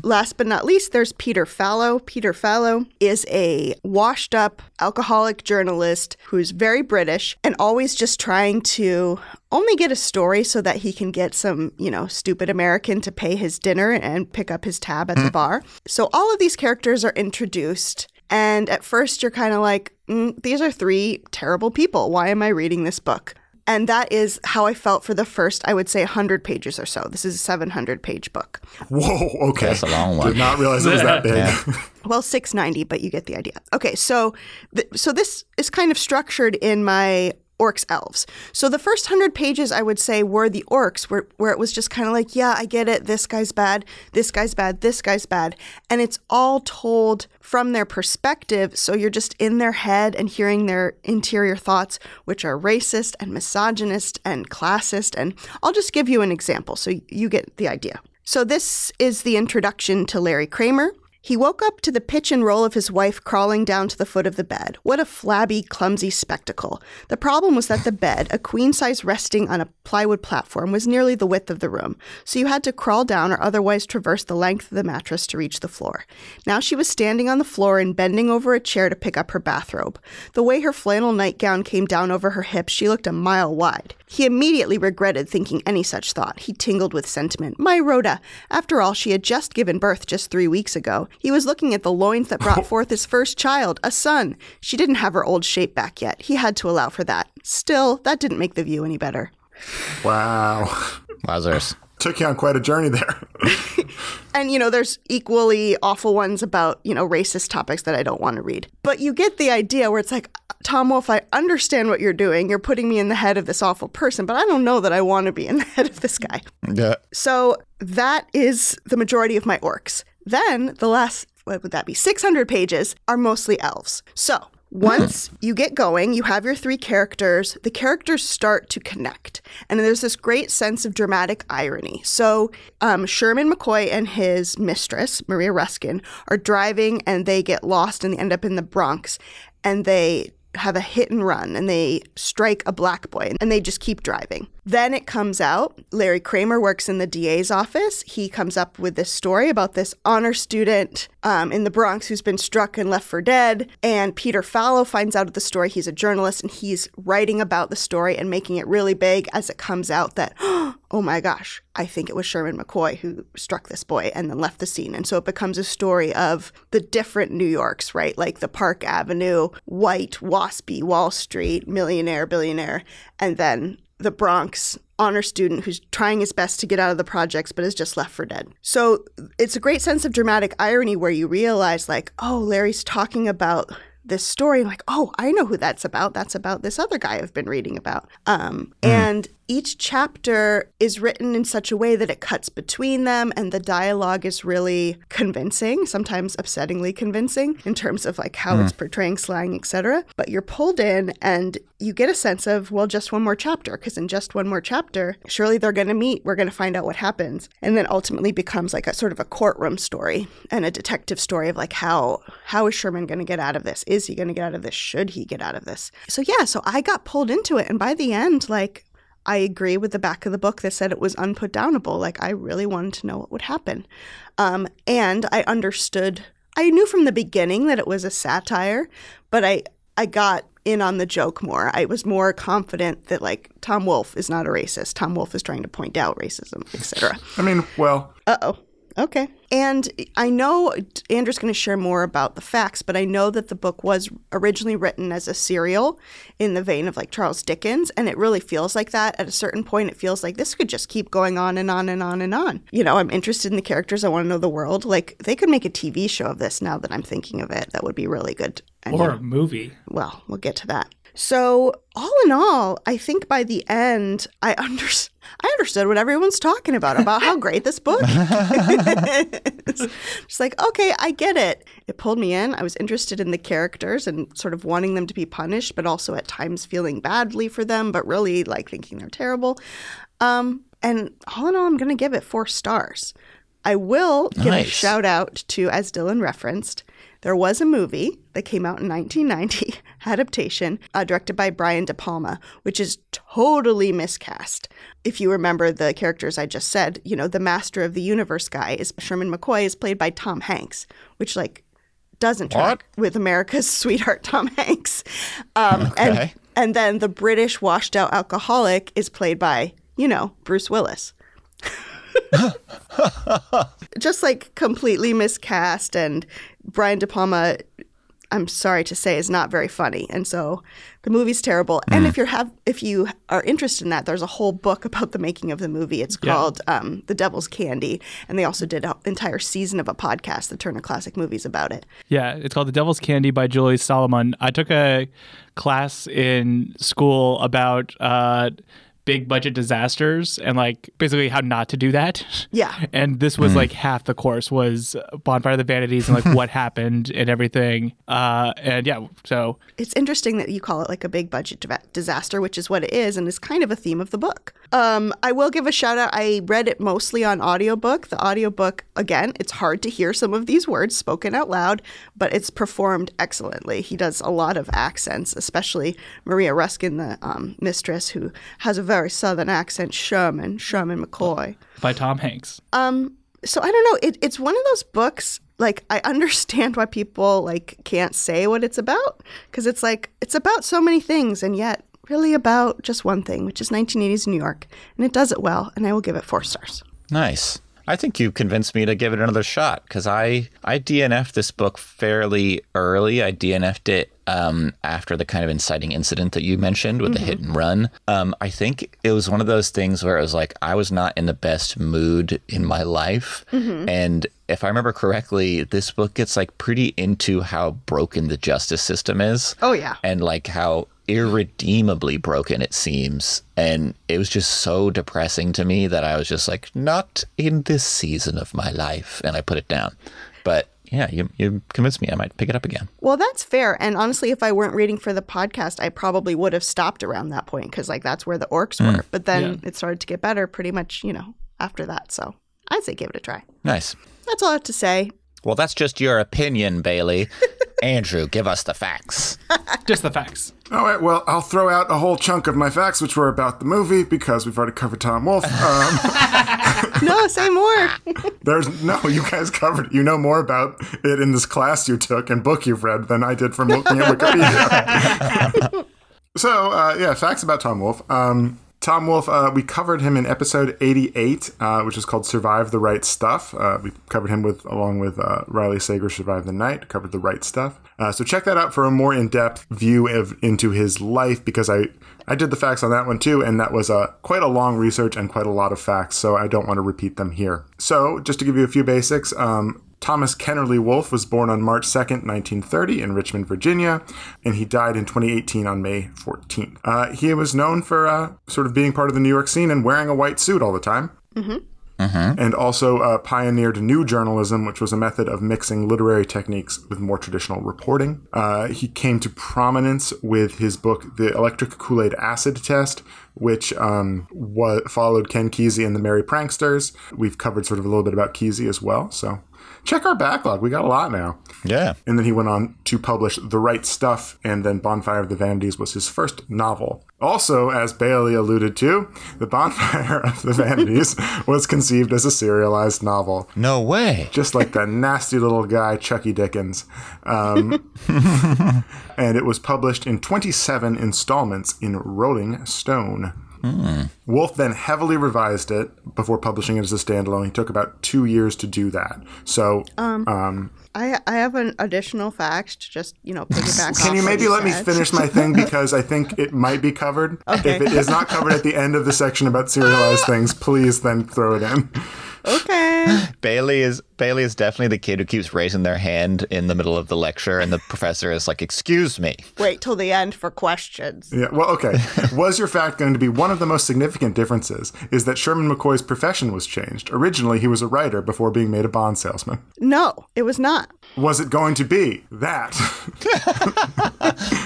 last but not least, there's Peter Fallow. Peter Fallow is a washed-up alcoholic journalist who's very British and always just trying to only get a story so that he can get some, you know, stupid American to pay his dinner and pick up his tab at the bar. So all of these characters are introduced. And at first, you're kind of like, mm, these are three terrible people. Why am I reading this book? And that is how I felt for the first, I would say, 100 pages or so. This is a 700 page book. Whoa, okay. That's a long one. Did not realize it was that big. (laughs) Well, 690, but you get the idea. Okay, so th- so this is kind of structured in my orcs elves. So the first 100 pages I would say were the orcs where where it was just kind of like, yeah, I get it. This guy's bad. This guy's bad. This guy's bad. And it's all told from their perspective, so you're just in their head and hearing their interior thoughts which are racist and misogynist and classist and I'll just give you an example so you get the idea. So this is the introduction to Larry Kramer. He woke up to the pitch and roll of his wife crawling down to the foot of the bed. What a flabby, clumsy spectacle. The problem was that the bed, a queen size resting on a plywood platform, was nearly the width of the room, so you had to crawl down or otherwise traverse the length of the mattress to reach the floor. Now she was standing on the floor and bending over a chair to pick up her bathrobe. The way her flannel nightgown came down over her hips, she looked a mile wide. He immediately regretted thinking any such thought. He tingled with sentiment. My Rhoda! After all, she had just given birth just three weeks ago. He was looking at the loins that brought (laughs) forth his first child, a son. She didn't have her old shape back yet. He had to allow for that. Still, that didn't make the view any better. Wow. (laughs) Lazarus. Took you on quite a journey there. (laughs) And, you know, there's equally awful ones about, you know, racist topics that I don't want to read. But you get the idea where it's like, Tom Wolfe, I understand what you're doing. You're putting me in the head of this awful person, but I don't know that I want to be in the head of this guy. Yeah. So that is the majority of my orcs. Then the last, what would that be, 600 pages are mostly elves. So once (laughs) you get going, you have your three characters, the characters start to connect. And there's this great sense of dramatic irony. So um, Sherman McCoy and his mistress, Maria Ruskin, are driving and they get lost and they end up in the Bronx. And they have a hit and run and they strike a black boy and they just keep driving. Then it comes out Larry Kramer works in the DA's office. He comes up with this story about this honor student um, in the Bronx who's been struck and left for dead. And Peter Fallow finds out of the story. He's a journalist and he's writing about the story and making it really big as it comes out that, (gasps) oh my gosh, I think it was Sherman McCoy who struck this boy and then left the scene. And so it becomes a story of the different New Yorks, right? Like the Park Avenue, white, waspy, Wall Street, millionaire, billionaire, and then the Bronx honor student who's trying his best to get out of the projects but is just left for dead. So it's a great sense of dramatic irony where you realize, like, oh, Larry's talking about this story. I'm like, oh, I know who that's about. That's about this other guy I've been reading about. Um, mm. And each chapter is written in such a way that it cuts between them and the dialogue is really convincing sometimes upsettingly convincing in terms of like how mm. it's portraying slang etc but you're pulled in and you get a sense of well just one more chapter because in just one more chapter surely they're going to meet we're going to find out what happens. And then ultimately becomes like a sort of a courtroom story and a detective story of like how how is sherman going to get out of this? Is he going to get out of this? Should he get out of this? So yeah so i got pulled into it and by the end like I agree with the back of the book that said it was unputdownable. Like I really wanted to know what would happen. Um, and I understood, I knew from the beginning that it was a satire, but I, I got in on the joke more. I was more confident that like Tom Wolfe is not a racist. Tom Wolfe is trying to point out racism, etc. I mean, well, uh oh. Okay. And I know Andrew's going to share more about the facts, but I know that the book was originally written as a serial in the vein of like Charles Dickens. And it really feels like that. At a certain point, it feels like this could just keep going on and on and on and on. You know, I'm interested in the characters. I want to know the world. Like, they could make a TV show of this now that I'm thinking of it. That would be really good. And, or a movie. Well, we'll get to that. So, all in all, I think by the end, I (laughs) understood. I understood what everyone's talking about about how great this book (laughs) is. Just like, okay, I get it. It pulled me in. I was interested in the characters and sort of wanting them to be punished, but also at times feeling badly for them, but really like thinking they're terrible. Um, and all in all, I'm going to give it four stars. I will give nice. a shout out to, as Dylan referenced, there was a movie that came out in 1990, (laughs) adaptation, uh, directed by Brian De Palma, which is totally miscast. If you remember the characters I just said, you know, the Master of the Universe guy is Sherman McCoy is played by Tom Hanks, which like doesn't track what? with America's (laughs) sweetheart Tom Hanks. Um, okay. And and then the British washed out alcoholic is played by you know Bruce Willis. (laughs) just like completely miscast and Brian De Palma I'm sorry to say is not very funny and so the movie's terrible mm. and if you have if you are interested in that there's a whole book about the making of the movie it's yeah. called um, The Devil's Candy and they also did an entire season of a podcast the Turner Classic Movies about it. Yeah, it's called The Devil's Candy by Julie Salamon. I took a class in school about uh, big budget disasters and like basically how not to do that. Yeah. (laughs) And this was mm. like half the course was Bonfire of the Vanities and like what (laughs) happened and everything. Uh, and yeah, so it's interesting that you call it like a big budget disaster, which is what it is and is kind of a theme of the book. Um, I will give a shout out. I read it mostly on audiobook. The audiobook, again, it's hard to hear some of these words spoken out loud, but it's performed excellently. He does a lot of accents, especially Maria Ruskin, the um, mistress, who has a very southern accent, Sherman, Sherman McCoy. By Tom Hanks. Um, so I don't know. It, it's one of those books. Like I understand why people like can't say what it's about because it's like it's about so many things, and yet really about just one thing, which is 1980s New York, and it does it well. And I will give it four stars. Nice. I think you convinced me to give it another shot because I I DNF'd this book fairly early. I DNF'd it um, after the kind of inciting incident that you mentioned with mm-hmm. the hit and run. Um, I think it was one of those things where it was like I was not in the best mood in my life, mm-hmm. and if I remember correctly, this book gets like pretty into how broken the justice system is. Oh yeah, and like how irredeemably broken it seems and it was just so depressing to me that i was just like not in this season of my life and i put it down but yeah you, you convinced me i might pick it up again. Well that's fair. And honestly if i weren't reading for the podcast i probably would have stopped around that point because like that's where the orcs mm. were. But then yeah. it started to get better pretty much you know after that. So i'd say give it a try. Nice. That's all i have to say well that's just your opinion bailey (laughs) Andrew, give us the facts. (laughs) Just the facts. All right. Well, I'll throw out a whole chunk of my facts, which were about the movie, because we've already covered Tom Wolfe. (laughs) Um, no, say more. there's no. You guys covered. You know more about it in this class you took and book you've read than I did from looking at Wikipedia. so uh, yeah, facts about Tom Wolfe. Um, Tom Wolfe, uh, we covered him in episode 88, uh, which is called Survive the Right Stuff. Uh, we covered him with along with uh, Riley Sager, Survive the Night, covered the right stuff. Uh, so check that out for a more in-depth view of into his life because I I did the facts on that one too, and that was a quite a long research and quite a lot of facts. So I don't want to repeat them here. So just to give you a few basics, um, Thomas Kennerly Wolfe was born on March 2nd, 1930, in Richmond, Virginia, and he died in 2018 on May 14th. Uh, he was known for uh, sort of being part of the New York scene and wearing a white suit all the time. And also uh, pioneered new journalism, which was a method of mixing literary techniques with more traditional reporting. Uh, he came to prominence with his book, The Electric Kool Aid Acid Test, which um, wa- followed Ken Kesey and the Merry Pranksters. We've covered sort of a little bit about Kesey as well. So check our backlog. We got a lot now. Yeah. And then he went on to publish The Right Stuff, and then Bonfire of the Vanities was his first novel. Also, as Bailey alluded to, The Bonfire of the Vanities (laughs) was conceived as a serialized novel, No way. just like that (laughs) nasty little guy, Chucky Dickens. Um, (laughs) and it was published in 27 installments in Rolling Stone. Wolfe then heavily revised it before publishing it as a standalone. He took about two years to do that. So, um, I I have an additional fact to just you know piggyback. (laughs) Can you maybe let me finish my thing because I think it might be covered. Okay. If it is not covered at the end of the section about serialized things, please then throw it in. Okay. (laughs) Bailey is Bailey is definitely the kid who keeps raising their hand in the middle of the lecture, and the (laughs) professor is like, "Excuse me." Wait till the end for questions. Yeah, well, okay. (laughs) Was your fact going to be one of the most significant differences is that Sherman McCoy's profession was changed? Originally, he was a writer before being made a bond salesman. No, it was not. Was it going to be that?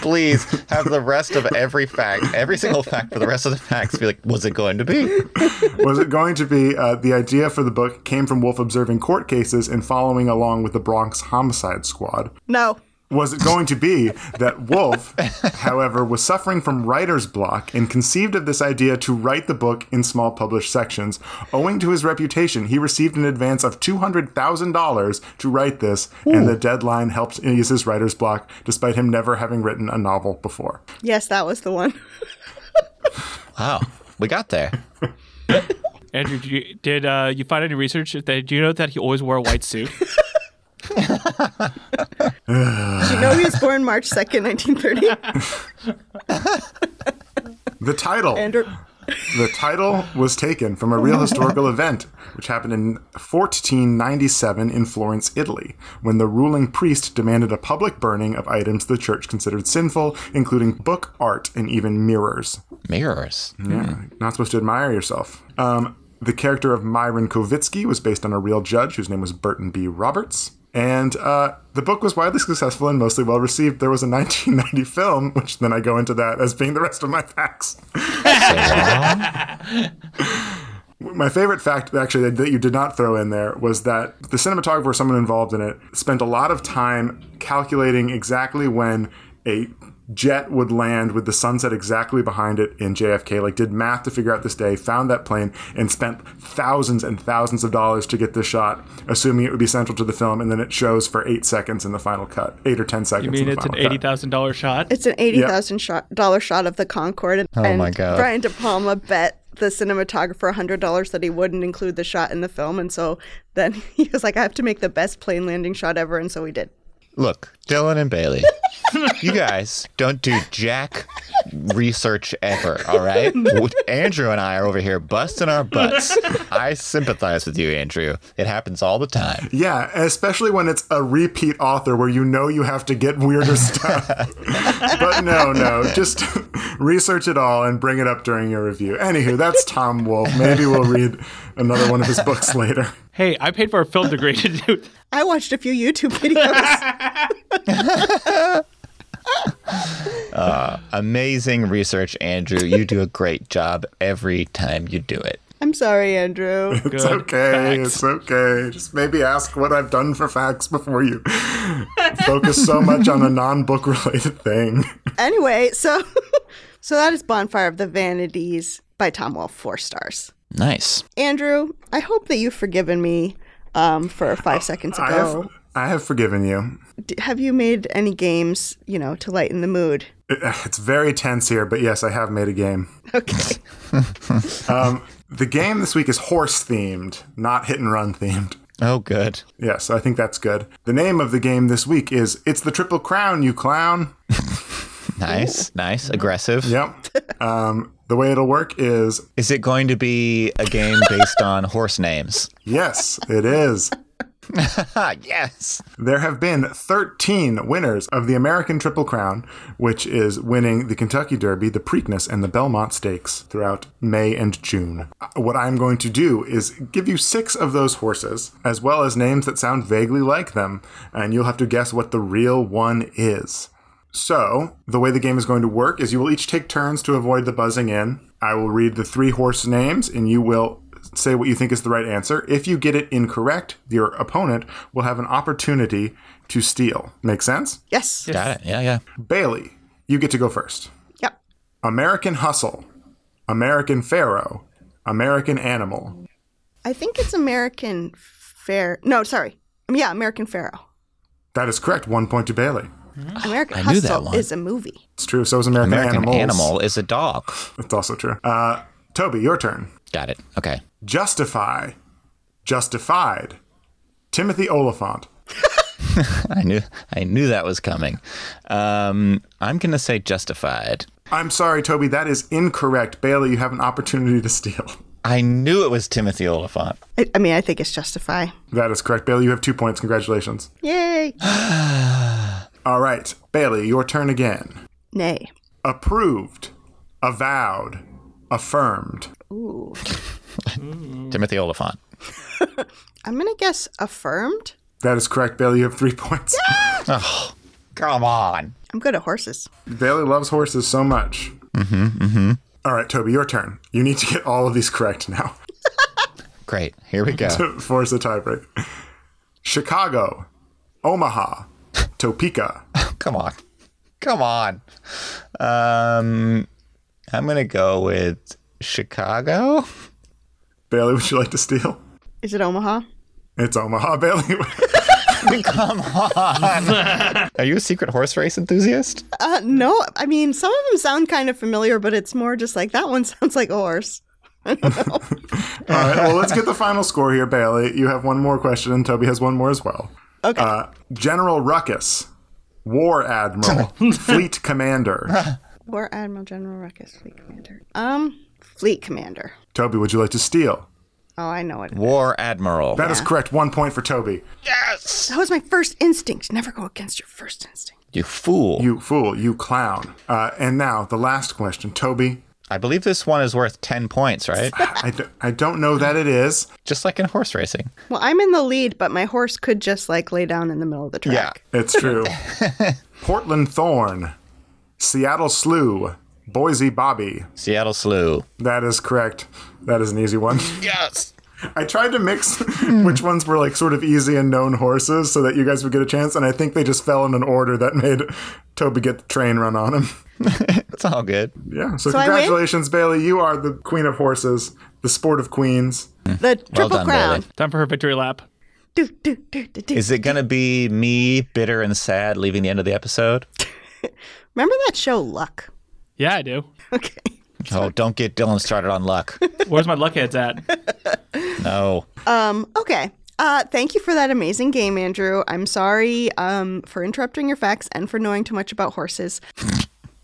Please have the rest of every fact, every single fact for the rest of the facts be like, "Was it going to be?" was it going to be uh, the idea for the book came from Wolfe observing court cases and following along with the Bronx Homicide Squad? No. was it going to be that Wolfe, (laughs) however, was suffering from writer's block and conceived of this idea to write the book in small published sections? Owing to his reputation, he received an advance of $200,000 to write this, and the deadline helped ease his writer's block despite him never having written a novel before. Yes, that was the one. (laughs) Wow, we got there. (laughs) Andrew, did you, did uh, you find any research that do you know that he always wore a white suit? (laughs) Did you know he was born March 2nd, 1930? (laughs) The title. Andrew. The title was taken from a real historical event, which happened in 1497 in Florence, Italy, when the ruling priest demanded a public burning of items the church considered sinful, including book art and even mirrors. Mirrors. Yeah, not supposed to admire yourself. Um, the character of Myron Kovitsky was based on a real judge whose name was Burton B. Roberts. And uh, the book was widely successful and mostly well received. There was a (laughs) 1990 film, which then I go into that as being the rest of my facts. My favorite fact, actually, that you did not throw in there was that the cinematographer, someone involved in it, spent a lot of time calculating exactly when a jet would land with the sunset exactly behind it in JFK. Like, did math to figure out this day, found that plane, and spent thousands and thousands of dollars to get this shot, assuming it would be central to the film, and then it shows for eight seconds in the final cut, eight or ten seconds. You mean in the it's an final cut. eighty thousand dollar shot? It's an eighty thousand shot dollar shot of the Concorde, and, Oh my God. Brian De Palma bet the cinematographer hundred dollars that he wouldn't include the shot in the film, and so then (laughs) he was like, "I have to make the best plane landing shot ever," and so he did. Look, Dylan and Bailey, you guys don't do jack research ever, all right? Andrew and I are over here busting our butts. I sympathize with you, Andrew. It happens all the time. Yeah, especially when it's a repeat author where you know you have to get weirder (laughs) stuff. but no, no, just research it all and bring it up during your review. Anywho, that's Tom Wolfe. Maybe we'll read another one of his books later. Hey, I paid for a film degree to do. I watched a few YouTube videos. (laughs) (laughs) Amazing research, Andrew. You do a great job every time you do it. I'm sorry, Andrew. (laughs) It's Good okay. facts. It's okay. Just maybe ask what I've done for facts before you focus so much on a non-book related thing. anyway, so (laughs) so that is Bonfire of the Vanities by Tom Wolfe, four stars. Nice. Andrew, I hope that you've forgiven me um, for five seconds I ago. have I have forgiven you. D- have you made any games, you know, to lighten the mood? (sighs) It's very tense here, but yes, I have made a game. Okay. (laughs) The game this week is horse themed, not hit and run themed. Oh, good. Yes, I think that's good. The name of the game this week is It's the Triple Crown, you clown. (laughs) Nice, nice, aggressive. Yep. um, the way it'll work is Is it going to be a game based on horse names? yes, it is. (laughs) Yes. There have been 13 winners of the American Triple Crown, which is winning the Kentucky Derby, the Preakness, and the Belmont Stakes throughout May and June. Uh, What I'm going to do is give you six of those horses, as well as names that sound vaguely like them, and you'll have to guess what the real one is. So, the way the game is going to work is you will each take turns to avoid the buzzing in. I will read the three horse names, and you will say what you think is the right answer. If you get it incorrect, your opponent will have an opportunity to steal. Make sense? yes. Got it. Yeah, yeah. Bailey, you get to go first. Yep. American Hustle, American Pharoah, American Animal. I think it's American Fair. No, sorry. Yeah, American Pharoah. That is correct. One point to Bailey. (gasps) American I knew that Hustle one. is a movie. It's true. So is American, Animal. American Animals. animal is a dog. It's also true. Uh, Toby, your turn. Got it. Okay. Justify, Justified, Timothy Olyphant. (laughs) I knew I knew that was coming. Um, I'm gonna say justified. I'm sorry, Toby, that is incorrect. Bailey, you have an opportunity to steal. I knew it was Timothy Olyphant. I, I mean, I think it's Justify. That is correct. Bailey, you have two points. Congratulations. Yay. (sighs) All right, Bailey, your turn again. Nay. Approved, avowed, affirmed. Ooh. (laughs) Timothy Olyphant. (laughs) I'm going to guess affirmed. That is correct, Bailey. You have three (laughs) points. Come on. I'm good at horses. Bailey loves horses so much. Mm-hmm. Mm-hmm. All right, Toby, your turn. You need to get all of these correct now Great. Here we go. to force a tiebreak. Chicago, Omaha, Topeka. Come on. Come on. Um, I'm gonna go with Chicago. Bailey, would you like to steal? Is it Omaha? It's Omaha, Bailey. (laughs) Come on. (laughs) Are you a secret horse race enthusiast? Uh, no. I mean, some of them sound kind of familiar, but it's more just like that one (laughs) sounds like a horse. all right, well, let's get the final score here, Bailey. You have one more question, and Toby has one more as well. Okay. Uh, General Ruckus, War Admiral, Fleet Commander. War Admiral General Ruckus, Fleet Commander. Um, Fleet Commander. Toby, would you like to steal? Oh, I know it. War Admiral. That is correct. One point for Toby. yes. That was my first instinct. Never go against your first instinct. You fool. You fool, you clown. Uh, and now, the last question. Toby, I believe this one is worth 10 points, right? (laughs) I, d- I don't know that it is. Just like in horse racing. Well, I'm in the lead, but my horse could just like lay down in the middle of the track. Yeah, it's true. (laughs) Portland Thorn, Seattle Slew, Boise Bobby. Seattle Slew. That is correct. That is an easy one. Yes. I tried to mix (laughs) which ones were like sort of easy and known horses so that you guys would get a chance, and I think they just fell in an order that made Toby get the train run on him. (laughs) It's all good. Yeah, so, So congratulations, Bailey. You are the queen of horses, the sport of queens. The triple done, crown. Bailey. Time for her victory lap. Do, do, do, do, do. Is it going to be me, bitter and sad, leaving the end of the episode? (laughs) Remember that show Luck? Yeah, I do. (laughs) Okay. Oh, don't get Dylan started on luck. (laughs) Where's my luckheads at? No. Um, okay. Uh, thank you for that amazing game, Andrew. I'm sorry um, for interrupting your facts and for knowing too much about horses.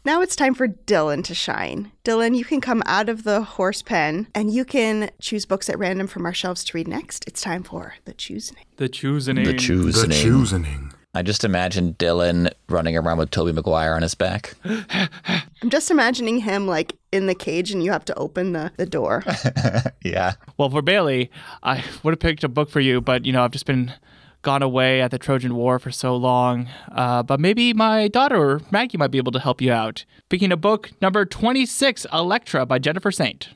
now it's time for Dylan to shine. Dylan, you can come out of the horse pen and you can choose books at random from our shelves to read next. It's time for the choosing. The choosing. The choosing. choosing. I just imagine Dylan running around with Tobey Maguire on his back. (laughs) I'm just imagining him like in the cage and you have to open the, the door. (laughs) Yeah. Well, for Bailey, I would have picked a book for you, but you know, I've just been gone away at the Trojan War for so long. Uh, but maybe my daughter Maggie might be able to help you out. Picking a book number 26, Electra by Jennifer Saint.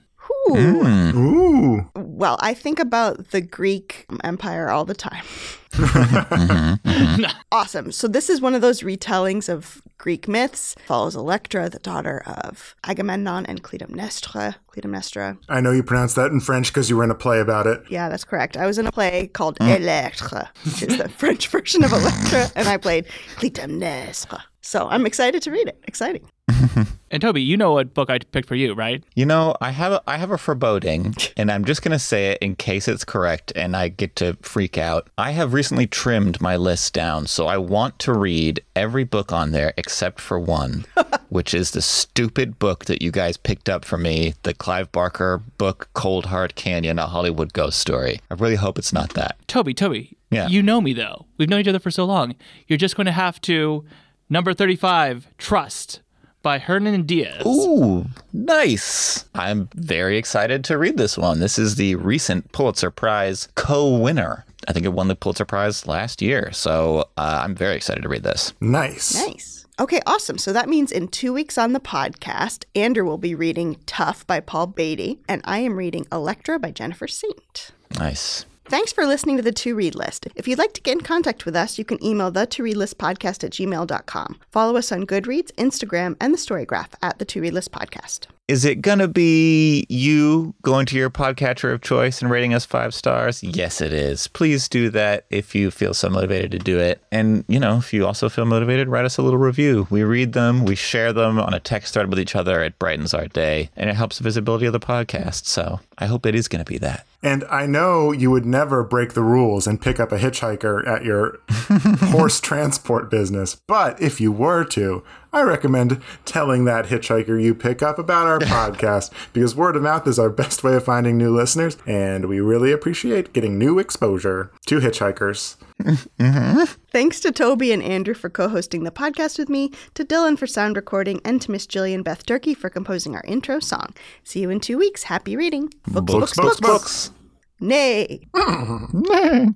Mm. Whew, Ooh. Well, I think about the Greek Empire all the time. Mm-hmm, mm-hmm. (laughs) awesome. So this is one of those retellings of Greek myths. Follows Electra, the daughter of Agamemnon and Clytemnestra. Clytemnestra. I know you pronounce that in French because you were in a play about it. Yeah, that's correct. I was in a play called mm. Electra, which is the (laughs) French version of Electra, and I played Clytemnestra. So I'm excited to read it. Exciting. (laughs) And Toby, you know what book I picked for you, right? You know, I have a, I have a foreboding, (laughs) and I'm just gonna say it in case it's correct, and I get to freak out. I have recently trimmed my list down, so I want to read every book on there except for one, (laughs) which is the stupid book that you guys picked up for me, the Clive Barker book, Coldheart Canyon: A Hollywood Ghost Story. I really hope it's not that. Toby, Toby, Yeah. you know me though. We've known each other for so long. You're just going to have to number 35, Trust by Hernan Diaz. Ooh, nice. I'm very excited to read this one. This is the recent Pulitzer Prize co winner. I think it won the Pulitzer Prize last year. So uh, I'm very excited to read this. Nice. Nice. Okay, awesome. So that means in two weeks on the podcast, Andrew will be reading Tuff by Paul Beatty, and I am reading Electra by Jennifer Saint. Nice. Thanks for listening to the To Read List. If you'd like to get in contact with us, you can email the To Read List podcast at gmail.com. Follow us on Goodreads, Instagram, and the Storygraph at the To Read List podcast. Is it going to be you going to your podcatcher of choice and rating us five stars? Yes, it is. Please do that if you feel so motivated to do it. And, you know, if you also feel motivated, write us a little review. We read them, we share them on a text thread with each other. It brightens our day and it helps the visibility of the podcast. So I hope it is going to be that. And I know you would never break the rules and pick up a hitchhiker at your horse (laughs) transport business. But if you were to, I recommend telling that hitchhiker you pick up about our (laughs) podcast because word of mouth is our best way of finding new listeners. And we really appreciate getting new exposure to hitchhikers. Mm-hmm. Thanks to Toby and Andrew for co hosting the podcast with me, to Dylan for sound recording, and to Miss Jillian Beth Durkee for composing our intro song. See you in two weeks. Happy reading. Books, books, books, books. books. Nay. (laughs)